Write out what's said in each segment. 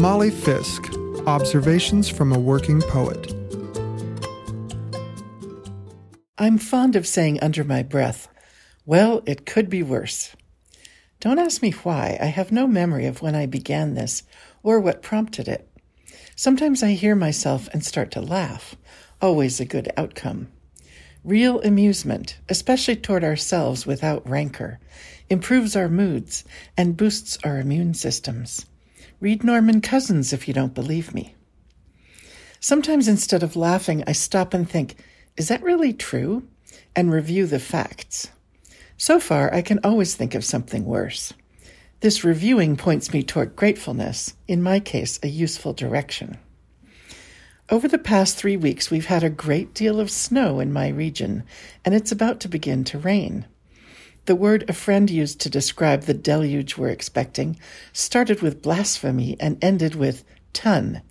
Molly Fisk Observations from a Working Poet. I'm fond of saying under my breath, well, it could be worse. Don't ask me why. I have no memory of when I began this or what prompted it. Sometimes I hear myself and start to laugh, always a good outcome. Real amusement, especially toward ourselves without rancor, improves our moods and boosts our immune systems. Read Norman Cousins if you don't believe me. Sometimes instead of laughing, I stop and think, is that really true? And review the facts. So far, I can always think of something worse. This reviewing points me toward gratefulness, in my case, a useful direction. Over the past three weeks, we've had a great deal of snow in my region, and it's about to begin to rain. The word a friend used to describe the deluge we're expecting started with blasphemy and ended with ton.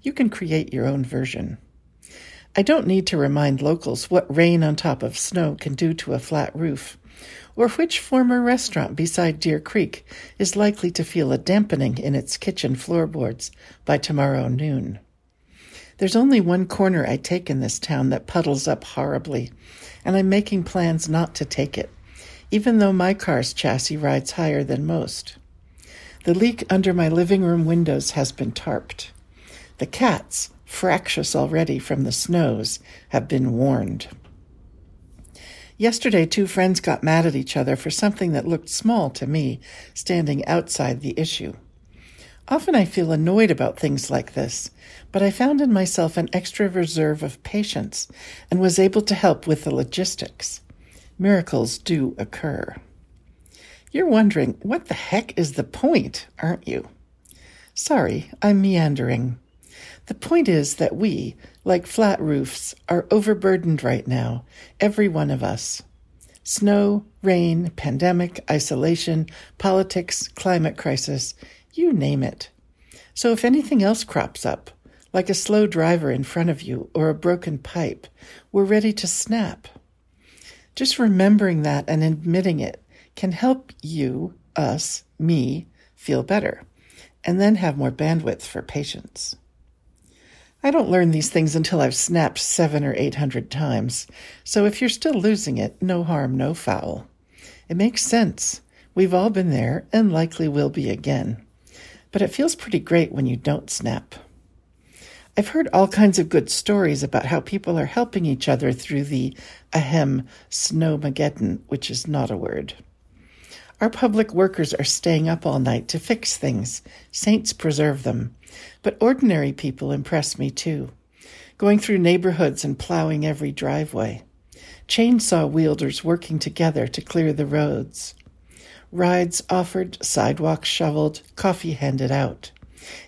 You can create your own version. I don't need to remind locals what rain on top of snow can do to a flat roof, or which former restaurant beside Deer Creek is likely to feel a dampening in its kitchen floorboards by tomorrow noon. There's only one corner I take in this town that puddles up horribly, and I'm making plans not to take it even though my car's chassis rides higher than most. The leak under my living room windows has been tarped. The cats, fractious already from the snows, have been warned. Yesterday, two friends got mad at each other for something that looked small to me, standing outside the issue. Often I feel annoyed about things like this, but I found in myself an extra reserve of patience and was able to help with the logistics miracles do occur. You're wondering, what the heck is the point, aren't you? Sorry, I'm meandering. The point is that we, like flat roofs, are overburdened right now, every one of us. Snow, rain, pandemic, isolation, politics, climate crisis, you name it. So if anything else crops up, like a slow driver in front of you or a broken pipe, we're ready to snap. Just remembering that and admitting it can help you, us, me, feel better, and then have more bandwidth for patience. I don't learn these things until I've snapped seven or eight hundred times, so if you're still losing it, no harm, no foul. It makes sense. We've all been there and likely will be again. But it feels pretty great when you don't snap. I've heard all kinds of good stories about how people are helping each other through the ahem snowmageddon, which is not a word. Our public workers are staying up all night to fix things. Saints preserve them. But ordinary people impress me too, going through neighborhoods and plowing every driveway. Chainsaw wielders working together to clear the roads. Rides offered, sidewalks shoveled, coffee handed out.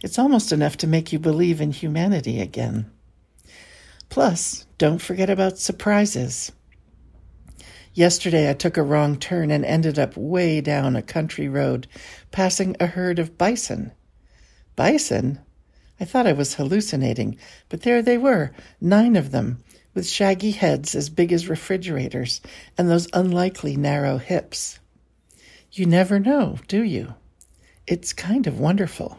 It's almost enough to make you believe in humanity again. Plus, don't forget about surprises. Yesterday, I took a wrong turn and ended up way down a country road, passing a herd of bison. Bison? I thought I was hallucinating, but there they were, nine of them, with shaggy heads as big as refrigerators and those unlikely narrow hips. You never know, do you? It's kind of wonderful.